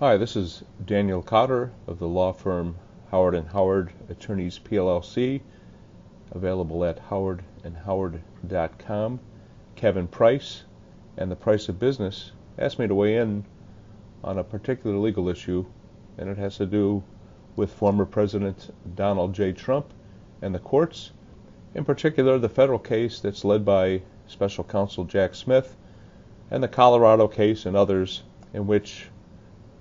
Hi, this is Daniel Cotter of the law firm Howard Howard Attorneys PLLC, available at howardandhoward.com. Kevin Price and the Price of Business asked me to weigh in on a particular legal issue, and it has to do with former President Donald J. Trump and the courts, in particular the federal case that's led by special counsel Jack Smith and the Colorado case and others in which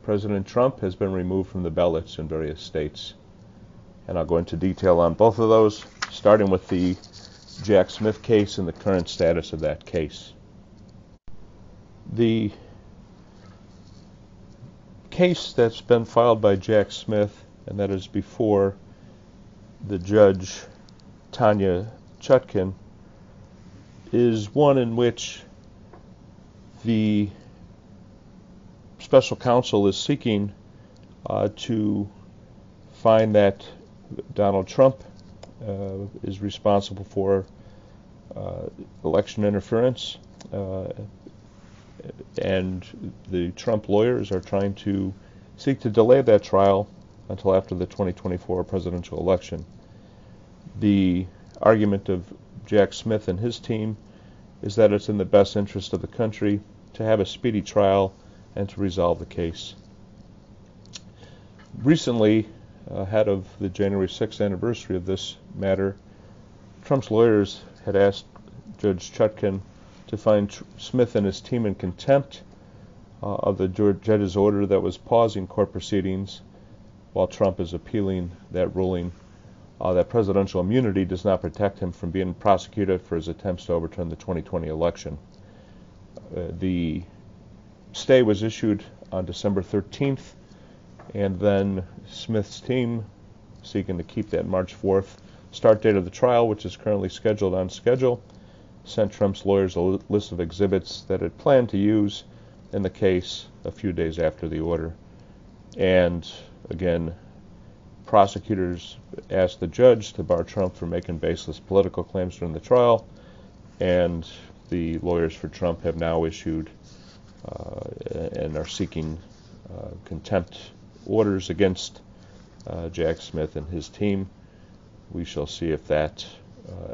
President Trump has been removed from the ballots in various states. And I'll go into detail on both of those, starting with the Jack Smith case and the current status of that case. The case that's been filed by Jack Smith, and that is before the judge Tanya Chutkan, is one in which the special counsel is seeking uh, to find that Donald Trump uh, is responsible for uh, election interference, uh, and the Trump lawyers are trying to seek to delay that trial until after the 2024 presidential election. The argument of Jack Smith and his team is that it's in the best interest of the country to have a speedy trial and to resolve the case. Recently, ahead of the January 6th anniversary of this matter, Trump's lawyers had asked Judge Chutkan to find Tr- Smith and his team in contempt uh, of the judge's order that was pausing court proceedings while Trump is appealing that ruling uh, that presidential immunity does not protect him from being prosecuted for his attempts to overturn the 2020 election. Uh, the stay was issued on December 13th, and then Smith's team, seeking to keep that March 4th start date of the trial, which is currently scheduled on schedule, sent Trump's lawyers a list of exhibits that it planned to use in the case a few days after the order. And again, prosecutors asked the judge to bar Trump from making baseless political claims during the trial, and the lawyers for Trump have now issued and are seeking uh, contempt orders against uh, Jack Smith and his team. We shall see if that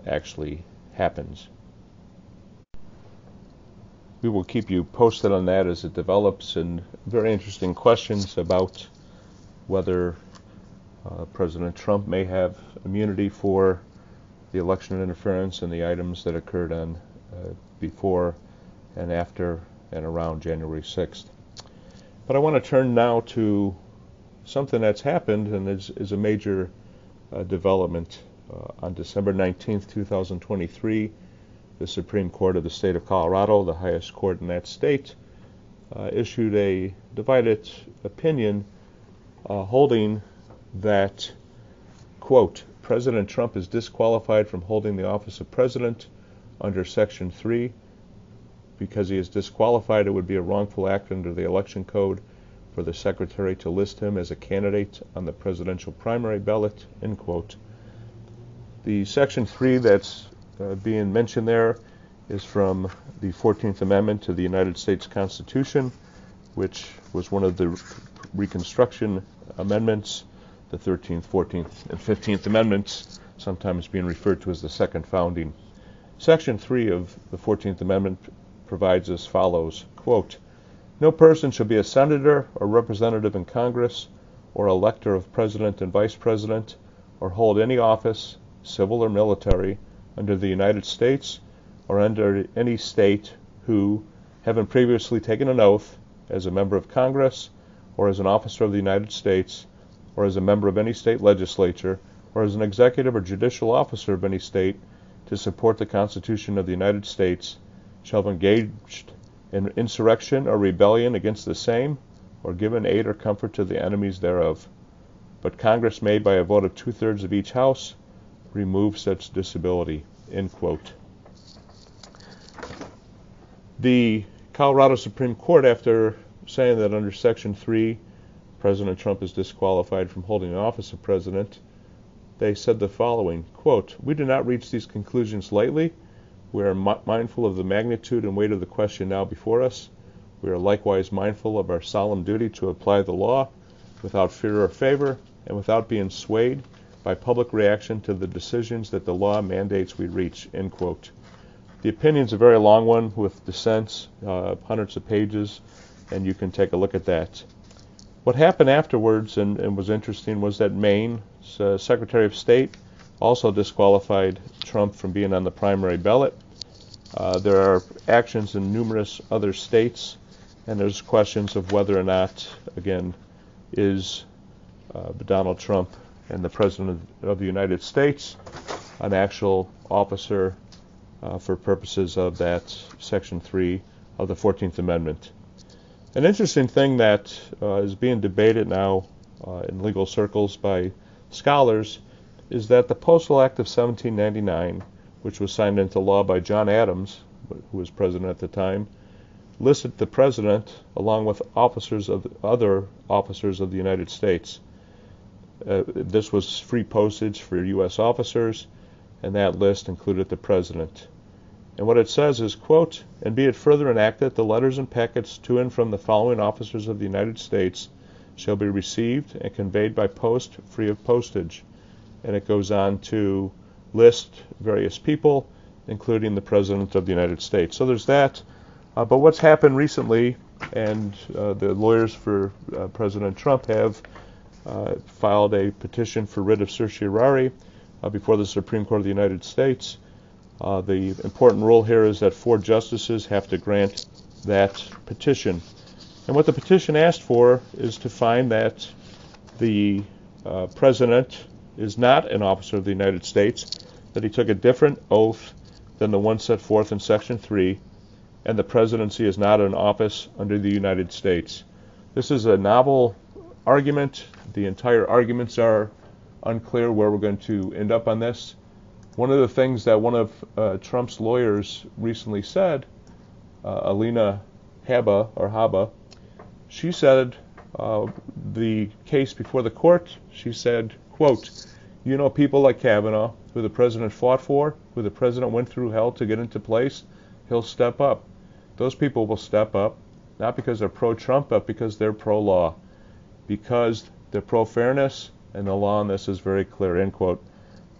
actually happens. We will keep you posted on that as it develops, and very interesting questions about whether uh, President Trump may have immunity for the election interference and the items that occurred on uh, before and after and around January 6th. But I want to turn now to something that's happened and is, is a major uh, development. Uh, on December 19th, 2023, the Supreme Court of the state of Colorado, the highest court in that state, uh, issued a divided opinion uh, holding that, quote, President Trump is disqualified from holding the office of president under Section 3 because he is disqualified, it would be a wrongful act under the election code for the secretary to list him as a candidate on the presidential primary ballot, end quote. The section 3 that's uh, being mentioned there is from the 14th Amendment to the United States Constitution, which was one of the Reconstruction Amendments, the 13th, 14th, and 15th Amendments, sometimes being referred to as the Second Founding. Section 3 of the 14th Amendment provides as follows quote, No person shall be a senator or representative in Congress or elector of president and vice president or hold any office, civil or military, under the United States or under any state who, having previously taken an oath as a member of Congress or as an officer of the United States or as a member of any state legislature or as an executive or judicial officer of any state to support the Constitution of the United States shall have engaged in insurrection or rebellion against the same, or given aid or comfort to the enemies thereof. But Congress may, by a vote of two thirds of each House, remove such disability. The Colorado Supreme Court, after saying that under Section 3, President Trump is disqualified from holding the office of president, they said the following quote, We do not reach these conclusions lightly we are mindful of the magnitude and weight of the question now before us. We are likewise mindful of our solemn duty to apply the law without fear or favor and without being swayed by public reaction to the decisions that the law mandates we reach. End quote. The a very long one with dissents, uh, hundreds of pages, and you can take a look at that. What happened afterwards and, and was interesting was that Maine's uh, Secretary of State also disqualified Trump from being on the primary ballot. Uh, there are actions in numerous other states, and there's questions of whether or not, again, is uh, Donald Trump and the President of the United States an actual officer uh, for purposes of that Section 3 of the 14th Amendment. An interesting thing that uh, is being debated now uh, in legal circles by scholars is that the Postal Act of 1799, which was signed into law by John Adams, who was president at the time, listed the president along with officers of other officers of the United States. Uh, this was free postage for U.S. officers, and that list included the president. And what it says is, quote, and be it further enacted, the letters and packets to and from the following officers of the United States shall be received and conveyed by post free of postage. And it goes on to list various people, including the President of the United States. So there's that. Uh, but what's happened recently, and uh, the lawyers for uh, President Trump have uh, filed a petition for writ of certiorari uh, before the Supreme Court of the United States. Uh, the important rule here is that four justices have to grant that petition. And what the petition asked for is to find that the president is not an officer of the United States, that he took a different oath than the one set forth in Section 3, and the presidency is not an office under the United States. This is a novel argument. The entire arguments are unclear where we're going to end up on this. One of the things that one of uh, Trump's lawyers recently said, uh, Alina Habba or Habba, she said uh, the case before the court. She said, "quote You know people like Kavanaugh, who the president fought for, who the president went through hell to get into place. He'll step up. Those people will step up, not because they're pro-Trump, but because they're pro-law, because they're pro-fairness, and the law on this is very clear." End quote.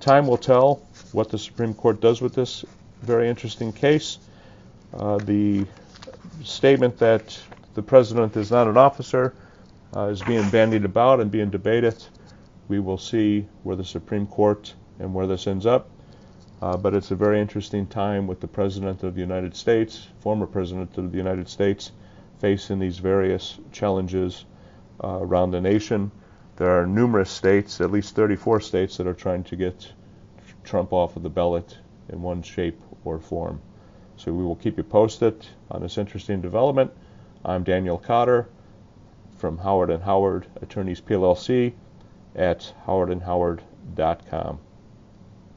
Time will tell what the Supreme Court does with this very interesting case. Uh, the statement that the president is not an officer uh, is being bandied about and being debated. We will see where the Supreme Court and where this ends up. Uh, but it's a very interesting time with the President of the United States, former President of the United States, facing these various challenges uh, around the nation. There are numerous states, at least 34 states, that are trying to get Trump off of the ballot in one shape or form. So we will keep you posted on this interesting development. I'm Daniel Cotter from Howard and Howard Attorneys PLLC at howardandhoward.com.